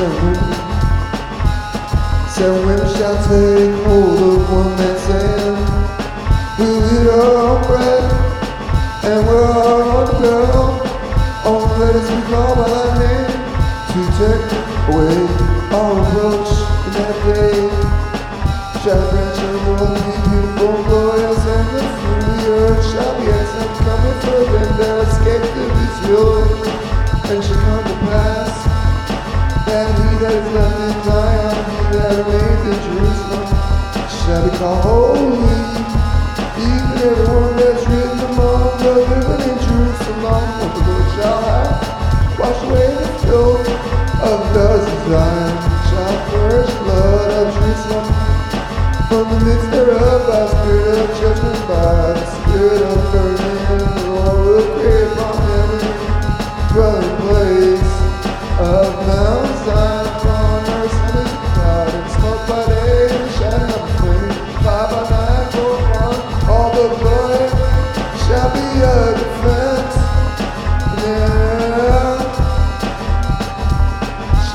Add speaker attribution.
Speaker 1: Seven women, women shall take hold of one man's hand. We'll eat our own bread and wear our own apparel. Only let us be called by thy name to take away our reproach in that day. Shall the branch the world be beautiful and glorious, and the fruit of the earth shall be excellent, coming for them that escape the Israel. And shall come to pass that he that is left in Zion, he that remains in Jerusalem, shall be called holy. Even everyone that's written among the living in Jerusalem, for the Lord shall have washed away the filth of daughters of Zion, shall purge blood of Jerusalem from the midst thereof by spirit of judgment, by